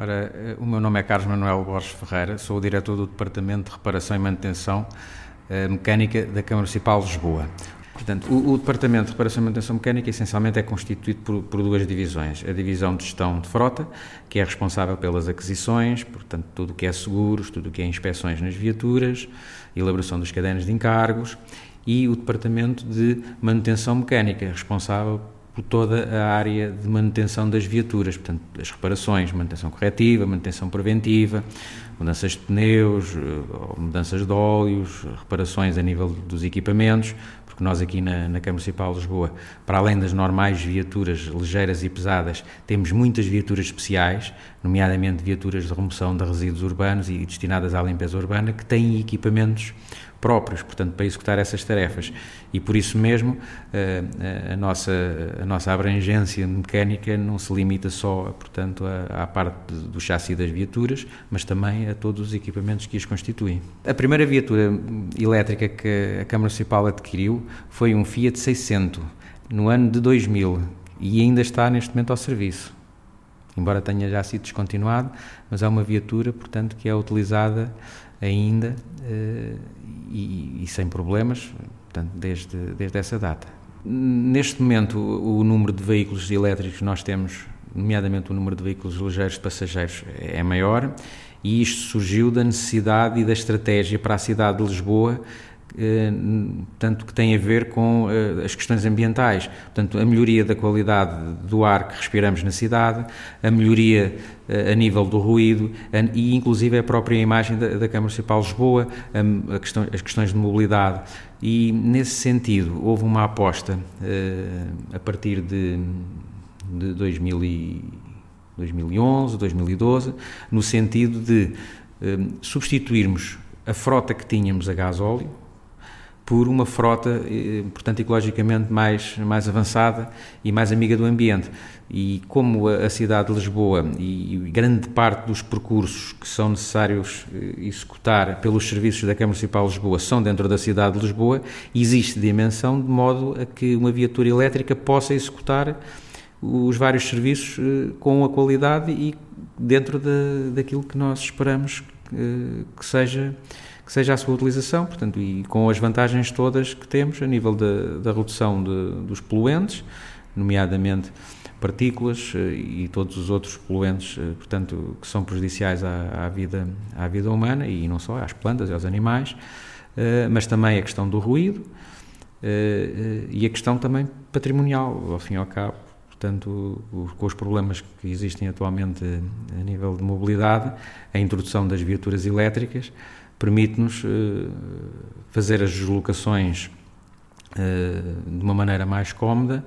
Ora, eh, o meu nome é Carlos Manuel Borges Ferreira, sou o diretor do Departamento de Reparação e Manutenção eh, Mecânica da Câmara Municipal de Lisboa. Portanto, o, o, Departamento de Reparação e Manutenção Mecânica essencialmente é constituído por, por, duas divisões. A divisão de gestão de frota, que é responsável pelas aquisições, portanto, tudo o que é seguros, tudo o que é inspeções nas viaturas, elaboração dos cadernos de encargos, e o Departamento de Manutenção Mecânica, responsável por toda a área de manutenção das viaturas, portanto, as reparações, manutenção corretiva, manutenção preventiva, mudanças de pneus, eh, mudanças de óleos, reparações a nível dos equipamentos, porque nós aqui na, na Câmara Municipal de Lisboa, para além das normais viaturas ligeiras e pesadas, temos muitas viaturas especiais, nomeadamente viaturas de remoção de resíduos urbanos e destinadas à limpeza urbana, que têm equipamentos próprios, portanto, para executar essas tarefas. E por isso mesmo eh, a, nossa, a nossa abrangência mecânica não se limita só, portanto, à, à parte do chassi das viaturas, mas também a todos os equipamentos que as constituem. A primeira viatura elétrica que a Câmara Municipal adquiriu foi um Fiat 600, no ano de 2000, e ainda está neste momento ao serviço embora tenha já sido descontinuado, mas é uma viatura, portanto, que é utilizada ainda uh, e, e, sem problemas, portanto, desde, desde essa data. Neste momento, o, número de veículos elétricos que nós temos, nomeadamente o número de veículos ligeiros passageiros, é maior e isto surgiu da necessidade e da estratégia para a cidade de Lisboa eh, tanto que tem a ver com eh, as questões ambientais, portanto a melhoria da qualidade do ar que respiramos na cidade, a melhoria eh, a nível do ruído e inclusive a própria imagem da, Câmara Municipal de Lisboa, a questão, as questões de mobilidade. E nesse sentido houve uma aposta a partir de, de 2000 e, 2011, 2012, no sentido de substituirmos a frota que tínhamos a gás óleo por uma frota, eh, portanto, ecologicamente mais, mais avançada e mais amiga do ambiente. E como a cidade de Lisboa e grande parte dos percursos que são necessários eh, executar pelos serviços da Câmara Municipal de Lisboa são dentro da cidade de Lisboa, existe dimensão de modo a que uma viatura elétrica possa executar os vários serviços eh, com a qualidade e dentro de, daquilo que nós esperamos que seja que seja a sua utilização, portanto, e com as vantagens todas que temos a nível da, da redução de, dos poluentes, nomeadamente partículas eh, e todos os outros poluentes, eh, portanto, que são prejudiciais à, à, vida, à vida humana e não só às plantas e aos animais, eh, mas também a questão do ruído e a questão também patrimonial, ao fim e ao cabo. Portanto, com os problemas que existem atualmente a nível de mobilidade, a introdução das viaturas elétricas permite-nos uh, fazer as deslocações uh, de uma maneira mais cómoda,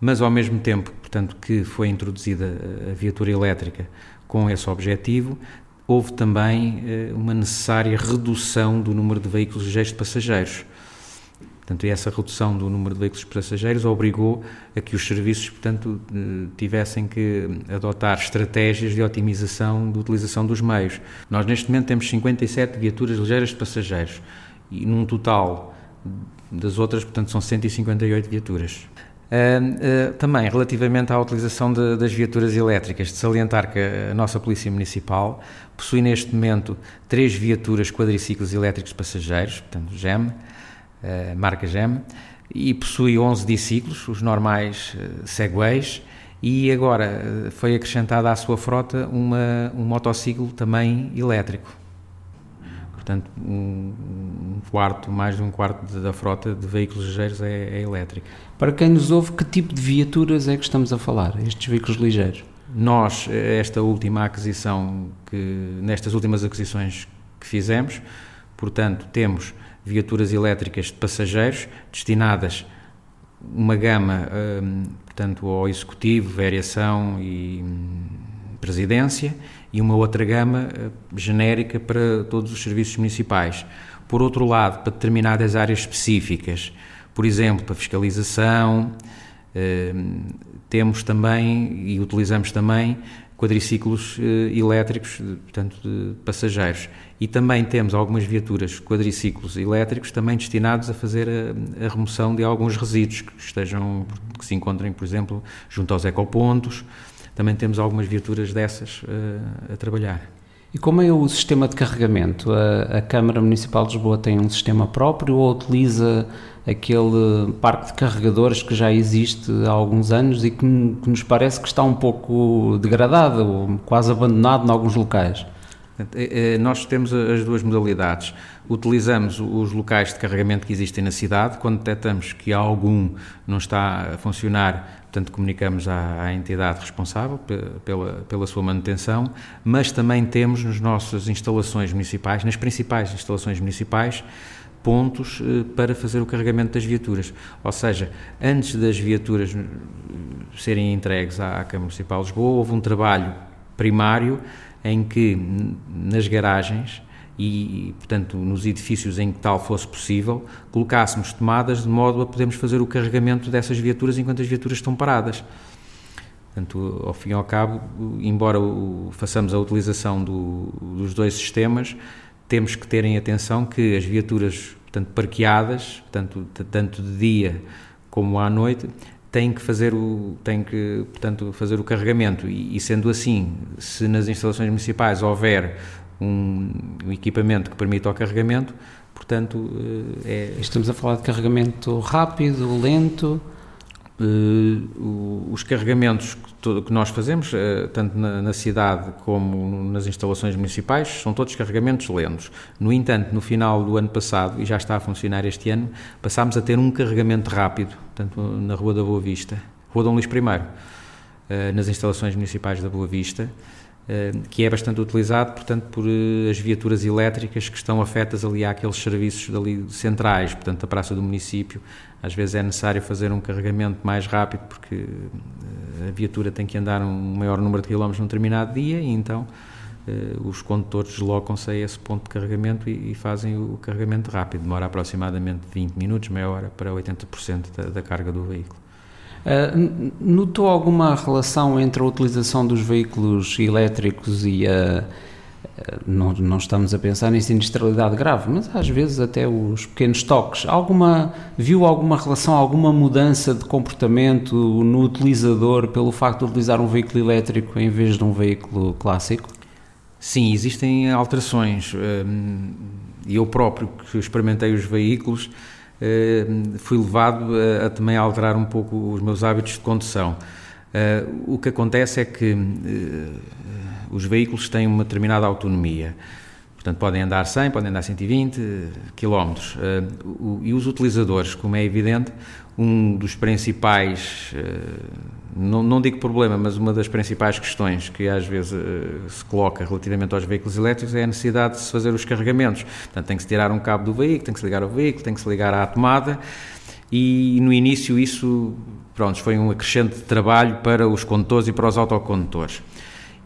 mas ao mesmo tempo, portanto, que foi introduzida a viatura elétrica com esse objetivo, houve também uh, uma necessária redução do número de veículos ligeiros de passageiros. Portanto, essa redução do número de veículos passageiros obrigou a que os serviços, portanto, eh, tivessem que adotar estratégias de otimização de utilização dos meios. Nós, neste momento, temos 57 viaturas ligeiras de passageiros e, num total das outras, portanto, são 158 viaturas. Uh, uh, também, relativamente à utilização de, das viaturas elétricas, de salientar que a nossa Polícia Municipal possui neste momento três viaturas quadriciclos elétricos de passageiros, portanto, GEM, uh, marca GEM, e possui 11 diciclos, os normais uh, Segways, e agora uh, foi acrescentada à sua frota uma, um motociclo também elétrico. Portanto, um, um quarto, mais de um quarto da frota de veículos ligeiros é, é elétrica. Para quem nos ouve, que tipo de viaturas é que estamos a falar, estes veículos ligeiros? Nós, esta última aquisição, que, nestas últimas aquisições que fizemos, portanto, temos viaturas elétricas de passageiros destinadas uma gama, hum, portanto, ao executivo, variação e hum, presidência e uma outra gama hum, genérica para todos os serviços municipais. Por outro lado, para determinadas áreas específicas, por exemplo, para fiscalização, temos também e utilizamos também quadriciclos eh, elétricos, portanto, de passageiros. E também temos algumas viaturas quadriciclos elétricos também destinados a fazer a, a, remoção de alguns resíduos que estejam, que se encontrem, por exemplo, junto aos ecopontos, também temos algumas viaturas dessas a trabalhar. E como é o sistema de carregamento? A, a, Câmara Municipal de Lisboa tem um sistema próprio ou utiliza aquele parque de carregadores que já existe há alguns anos e que, que nos parece que está um pouco degradado ou quase abandonado em alguns locais? É, é, nós temos as duas modalidades. Utilizamos os locais de carregamento que existem na cidade. Quando detectamos que algum não está a funcionar, portanto, comunicamos à, à entidade responsável pela, pela sua manutenção, mas também temos nas nossas instalações municipais, nas principais instalações municipais, pontos eh, para fazer o carregamento das viaturas. Ou seja, antes das viaturas eh, serem entregues à, à Câmara Municipal de Lisboa, houve um trabalho primário em que nas garagens e, portanto, nos edifícios em que tal fosse possível, colocássemos tomadas de modo a podermos fazer o carregamento dessas viaturas enquanto as viaturas estão paradas. Portanto, ao fim e ao cabo, embora façamos a utilização do, dos dois sistemas, temos que ter em atenção que as viaturas, portanto, parqueadas, tanto, tanto de dia como à noite, tem que fazer o tem que portanto fazer o carregamento. E, e sendo assim se nas instalações municipais houver um, um, equipamento que permita o carregamento portanto eh, é estamos a falar de carregamento rápido lento Uh, os carregamentos que, que nós fazemos, uh, tanto na, na, cidade como nas instalações municipais, são todos carregamentos lentos. No entanto, no final do ano passado, e já está a funcionar este ano, passámos a ter um carregamento rápido, portanto, na Rua da Boa Vista, Rua Dom Luís I, uh, nas instalações municipais da Boa Vista, que é bastante utilizado, portanto, por as viaturas elétricas que estão afetas ali àqueles serviços dali centrais, portanto, da Praça do Município, às vezes é necessário fazer um carregamento mais rápido porque eh, a viatura tem que andar um maior número de quilómetros num determinado dia e então os condutores deslocam-se a esse ponto de carregamento e, fazem o carregamento rápido. Demora aproximadamente 20 minutos, meia hora, para 80% da, da carga do veículo. Uh, notou alguma relação entre a utilização dos veículos elétricos e a não, não estamos a pensar em sinistralidade grave, mas às vezes até os pequenos toques. Alguma, viu alguma relação, alguma mudança de comportamento no utilizador pelo facto de utilizar um veículo elétrico em vez de um veículo clássico? Sim, existem alterações. Hum, eu próprio, que experimentei os veículos, fui levado a, a também alterar um pouco os meus hábitos de condução. Uh, o que acontece é que uh, os veículos têm uma determinada autonomia. Portanto, podem andar 100, podem andar 120 km. E os utilizadores, como é evidente, um dos principais, não, não, digo problema, mas uma das principais questões que às vezes se coloca relativamente aos veículos elétricos é a necessidade de se fazer os carregamentos. Portanto, tem que se tirar um cabo do veículo, tem que se ligar ao veículo, tem que se ligar à tomada e no início isso pronto, foi um acrescente de trabalho para os condutores e para os autocondutores.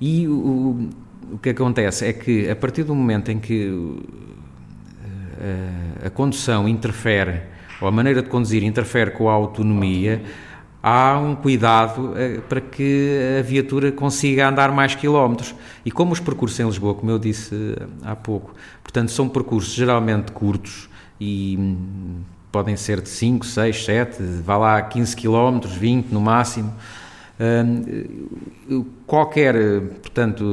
E o, o que acontece é que a partir do momento em que a, eh, a condução interfere, ou a maneira de conduzir interfere com a autonomia, há um cuidado eh, para que a viatura consiga andar mais quilómetros. E como os percursos em Lisboa, como eu disse eh, há pouco, portanto, são percursos geralmente curtos e hum, podem ser de 5, 6, 7, vá lá 15 km, 20 no máximo. qualquer, portanto,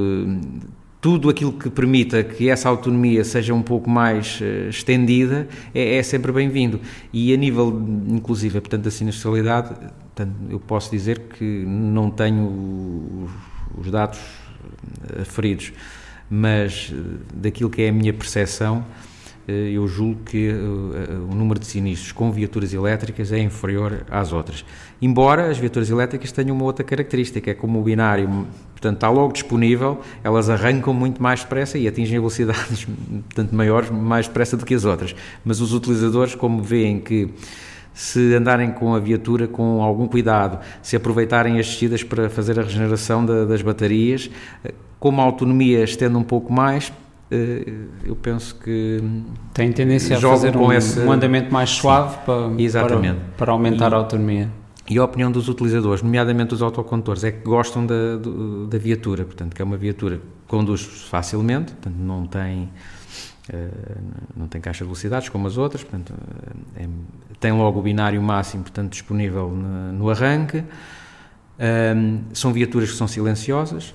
tudo aquilo que permita que essa autonomia seja um pouco mais uh, estendida é, é sempre bem-vindo. E a nível, inclusive, portanto, da sinistralidade, portanto, eu posso dizer que não tenho os, os dados aferidos, mas uh, daquilo que é a minha percepção, eh, eu julgo que eh, o número de sinistros com viaturas elétricas é inferior às outras. Embora as viaturas elétricas tenham uma outra característica, é como o binário, portanto, está logo disponível, elas arrancam muito mais depressa e atingem velocidades, portanto, maiores, mais depressa do que as outras. Mas os utilizadores, como veem que se andarem com a viatura com algum cuidado, se aproveitarem as descidas para fazer a regeneração da, das baterias, eh, como a autonomia estende um pouco mais, eh, eu penso que tem tendência a fazer um, esse... um, andamento mais suave para, para, para aumentar e, a autonomia. E a opinião dos utilizadores, nomeadamente os autocondutores, é que gostam da, da viatura, portanto, que é uma viatura que conduz facilmente, portanto, não tem, uh, não tem caixa de velocidades como as outras, portanto, é, tem logo o binário máximo, portanto, disponível no, no arranque, Um, são viaturas que são silenciosas,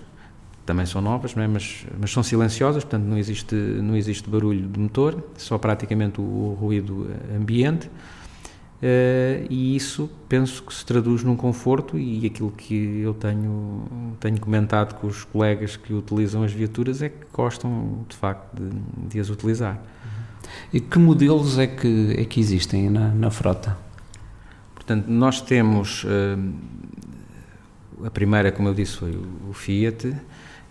também são novas, é? mas, mas, são silenciosas, portanto não existe, não existe barulho de motor, só praticamente o, o ruído ambiente. Uh, e isso penso que se traduz num conforto e aquilo que eu tenho, tenho comentado com os colegas que utilizam as viaturas é que gostam de facto de, de as utilizar. E que modelos é que, é que existem na, na frota? Portanto, nós temos uh, a primeira, como eu disse, foi o, Fiat,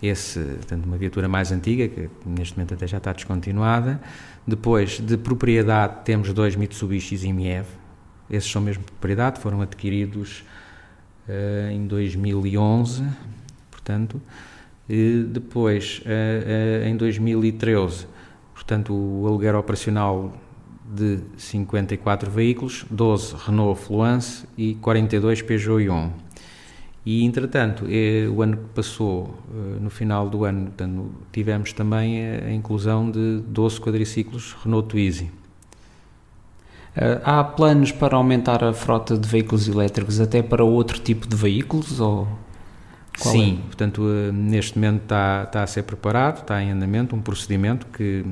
esse, portanto, uma viatura mais antiga, que neste momento até já está descontinuada. Depois, de propriedade, temos dois Mitsubishi Zimiev, esses são mesmo de propriedade, foram adquiridos uh, em 2011, portanto. E depois, uh, uh, em 2013, portanto, o aluguer operacional de 54 veículos, 12 Renault Fluence e 42 Peugeot Ion. E, entretanto, o ano que passou, no final do ano, portanto, tivemos também a inclusão de 12 quadriciclos Renault Twizy. Uh, há planos para aumentar a frota de veículos elétricos até para outro tipo de veículos? Ou Sim, é? portanto, neste momento está, está, a ser preparado, está em andamento um procedimento que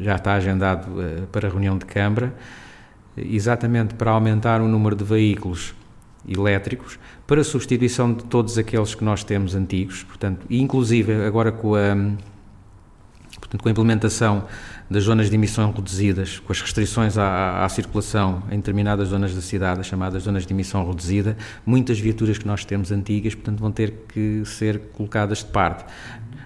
já está agendado para a reunião de Câmara, exatamente para aumentar o número de veículos elétricos para substituição de todos aqueles que nós temos antigos, portanto, inclusive agora com a, portanto, com a implementação das zonas de emissão reduzidas, com as restrições à, à, circulação em determinadas zonas da cidade, as chamadas zonas de emissão reduzida, muitas viaturas que nós temos antigas, portanto, vão ter que ser colocadas de parte.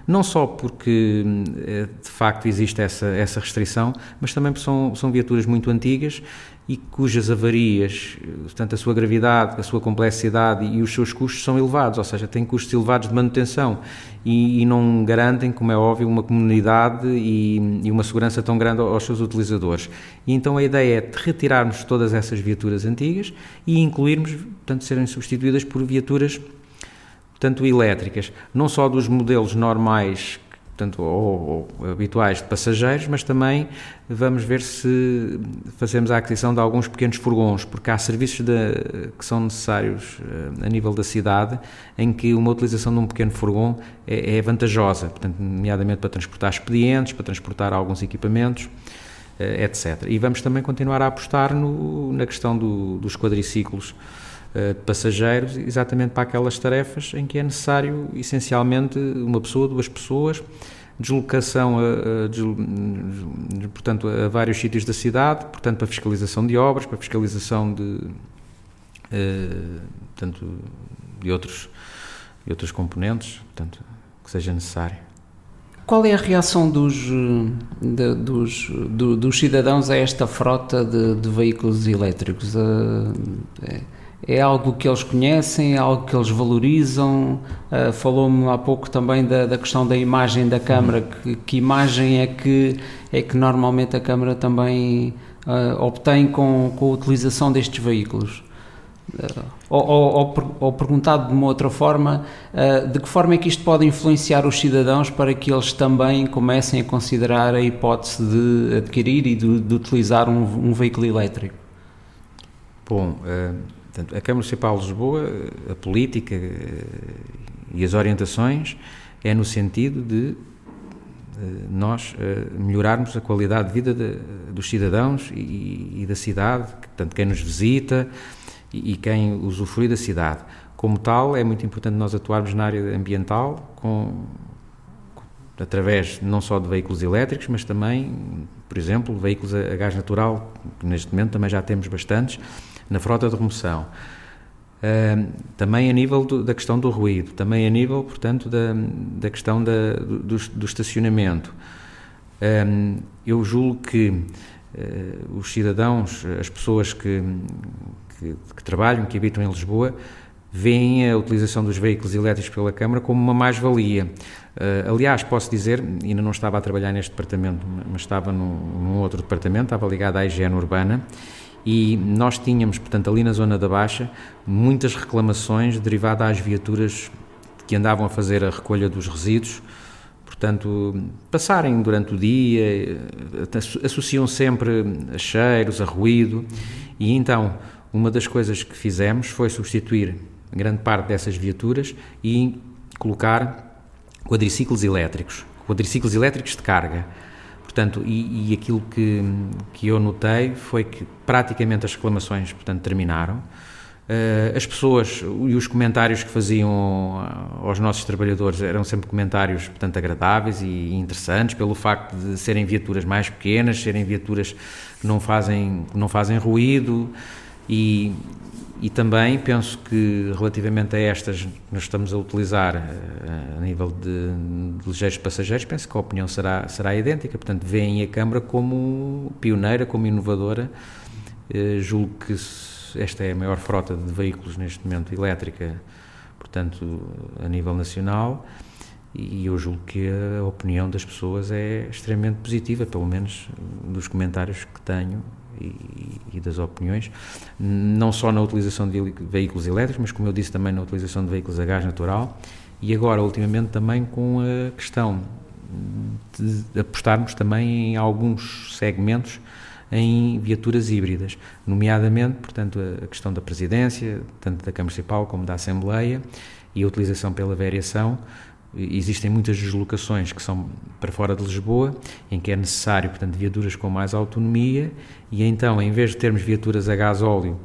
Não só porque eh, de facto existe essa, essa restrição, mas também porque são, são viaturas muito antigas e cujas avarias, portanto, a sua gravidade, a sua complexidade e os seus custos são elevados, ou seja, têm custos elevados de manutenção e, e não garantem, como é óbvio, uma comunidade e, e, uma segurança tão grande aos seus utilizadores. E então a ideia é retirarmos todas essas viaturas antigas e incluirmos, portanto, serem substituídas por viaturas portanto, elétricas, não só dos modelos normais portanto, ou, ou, habituais de passageiros, mas também vamos ver se fazemos a aquisição de alguns pequenos furgões, porque há serviços de, que são necessários uh, a nível da cidade em que uma utilização de um pequeno furgão é, é vantajosa, portanto, nomeadamente para transportar expedientes, para transportar alguns equipamentos, uh, etc. E vamos também continuar a apostar no, na questão do, dos quadriciclos eh, de passageiros, exatamente para aquelas tarefas em que é necessário, essencialmente, uma pessoa, duas pessoas, deslocação a, a, portanto, a vários sítios da cidade, portanto, para fiscalização de obras, para fiscalização de, uh, portanto, de, outros, de outros componentes, portanto, que seja necessário. Qual é a reação dos, de, dos, do, dos cidadãos a esta frota de, de veículos elétricos? Uh, é é algo que eles conhecem, é algo que eles valorizam. Uh, Falou-me há pouco também da, da, questão da imagem da Câmara, que, que, imagem é que, é que normalmente a Câmara também uh, obtém com, com a utilização destes veículos? Uh, ou, ou, ou, perguntado de uma outra forma, de que forma é que isto pode influenciar os cidadãos para que eles também comecem a considerar a hipótese de adquirir e de, de utilizar um, um veículo elétrico? Bom, Portanto, a Câmara Municipal de Lisboa, a política eh, e as orientações é no sentido de eh, nós eh, melhorarmos a qualidade de vida de, dos cidadãos e, e, da cidade, tanto quem nos visita e, e, quem usufrui da cidade. Como tal, é muito importante nós atuarmos na área ambiental com, através não só de veículos elétricos, mas também, por exemplo, veículos a, a gás natural, que neste momento também já temos bastantes, na frota de remoção. Uh, também a nível do, da questão do ruído, também a nível, portanto, da, da questão da, do, do, estacionamento. Uh, eu julgo que uh, os cidadãos, as pessoas que, que, que, trabalham, que habitam em Lisboa, veem a utilização dos veículos elétricos pela Câmara como uma mais-valia. Uh, aliás, posso dizer, ainda não estava a trabalhar neste departamento, mas estava num, num outro departamento, estava ligado à higiene urbana, e nós tínhamos, portanto, ali na zona da Baixa, muitas reclamações derivadas às viaturas que andavam a fazer a recolha dos resíduos, portanto, passarem durante o dia, associam sempre a cheiros, a ruído, e então uma das coisas que fizemos foi substituir grande parte dessas viaturas e colocar quadriciclos elétricos, quadriciclos elétricos de carga. Portanto, e, e, aquilo que, que eu notei foi que praticamente as reclamações portanto, terminaram. Uh, as pessoas e os comentários que faziam aos nossos trabalhadores eram sempre comentários, portanto, agradáveis e interessantes, pelo facto de serem viaturas mais pequenas, serem viaturas que não fazem, não fazem ruído e, e também penso que relativamente a estas nós estamos a utilizar eh, a nível de, de ligeiros passageiros, penso que a opinião será, será idêntica, portanto veem a Câmara como pioneira, como inovadora, uh, julgo que esta é a maior frota de veículos neste momento elétrica, portanto a nível nacional, e eu julgo que a opinião das pessoas é extremamente positiva, pelo menos dos comentários que tenho e, e, das opiniões, não só na utilização de veículos elétricos, mas como eu disse também na utilização de veículos a gás natural e agora ultimamente também com a questão de apostarmos também em alguns segmentos em viaturas híbridas, nomeadamente, portanto, a questão da presidência, tanto da Câmara Municipal como da Assembleia, e a utilização pela variação existem muitas deslocações que são para fora de Lisboa, em que é necessário, portanto, viaturas com mais autonomia, e então, em vez de termos viaturas a gás óleo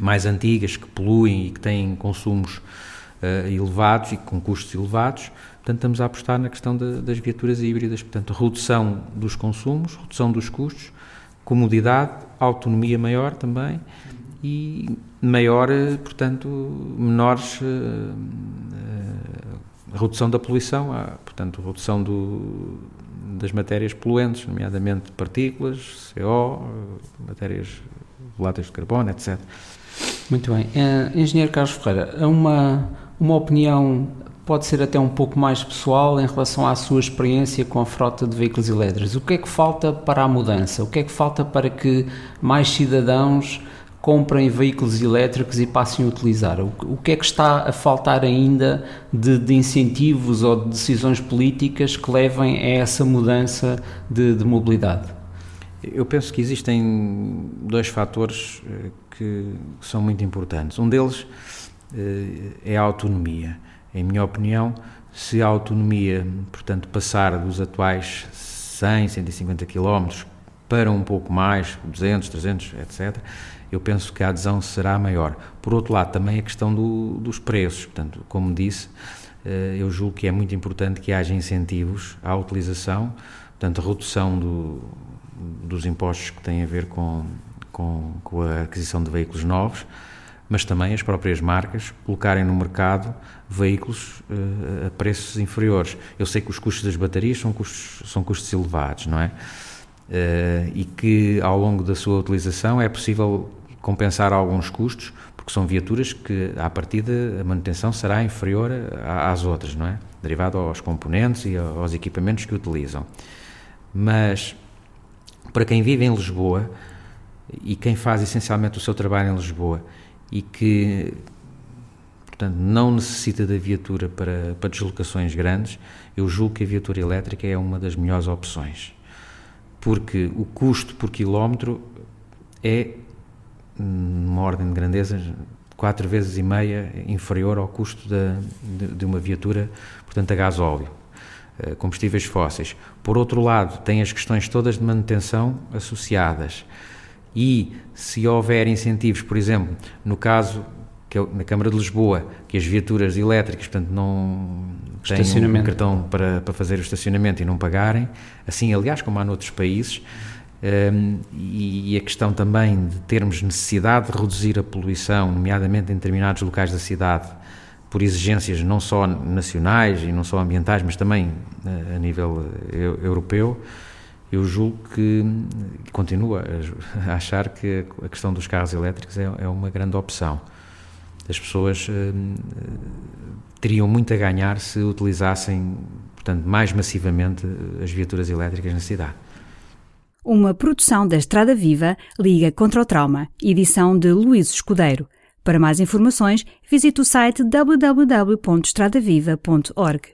mais antigas, que poluem e que têm consumos uh, elevados e com custos elevados, portanto, estamos a apostar na questão de, das viaturas híbridas, portanto, redução dos consumos, redução dos custos, comodidade, autonomia maior também, e maior, eh, portanto, menores uh, redução da poluição, portanto, redução do, das matérias poluentes, nomeadamente partículas, CO, matérias voláteis de carbono, etc. Muito bem. Uh, Engenheiro Carlos Ferreira, uma, uma opinião pode ser até um pouco mais pessoal em relação à sua experiência com a frota de veículos elétricos. O que é que falta para a mudança? O que é que falta para que mais cidadãos comprem veículos elétricos e passem a utilizar? O, o que é que está a faltar ainda de, de, incentivos ou de decisões políticas que levem a essa mudança de, de mobilidade? Eu penso que existem dois fatores eh, que são muito importantes. Um deles eh, é a autonomia. Em minha opinião, se a autonomia, portanto, passar dos atuais 100, 150 km para um pouco mais, 200, 300, etc., eu penso que a adesão será maior. Por outro lado, também a questão do, dos preços. Portanto, como disse, eh, eu julgo que é muito importante que haja incentivos à utilização, portanto, redução do, dos impostos que têm a ver com, com, com a aquisição de veículos novos, mas também as próprias marcas colocarem no mercado veículos uh, a preços inferiores. Eu sei que os custos das baterias são custos, são custos elevados, não é? Uh, e que ao longo da sua utilização é possível compensar alguns custos, porque são viaturas que, à partida, a manutenção será inferior às outras, não é? Derivado aos componentes e aos equipamentos que utilizam. Mas, para quem vive em Lisboa e quem faz essencialmente o seu trabalho em Lisboa e que, portanto, não necessita da viatura para, para deslocações grandes, eu julgo que a viatura elétrica é uma das melhores opções. Porque o custo por quilómetro é numa ordem de grandeza quatro vezes e meia inferior ao custo de, de, de uma viatura, portanto, a gás óleo, eh, combustíveis fósseis. Por outro lado, tem as questões todas de manutenção associadas. E se houver incentivos, por exemplo, no caso que é na Câmara de Lisboa, que as viaturas elétricas, portanto, não têm um cartão para, para fazer o estacionamento e não pagarem, assim, aliás, como há noutros países, e a questão também de termos necessidade de reduzir a poluição, nomeadamente em determinados locais da cidade, por exigências não só nacionais e não só ambientais, mas também uh, a nível uh, europeu, eu julgo que continuo a achar que a questão dos carros elétricos é, é uma grande opção. As pessoas uh, teriam muito a ganhar se utilizassem, portanto, mais massivamente as viaturas elétricas na cidade. Uma produção da Estrada Viva, Liga contra o Trauma, edição de Luís Escudeiro. Para mais informações, visite o site www.estradaviva.org.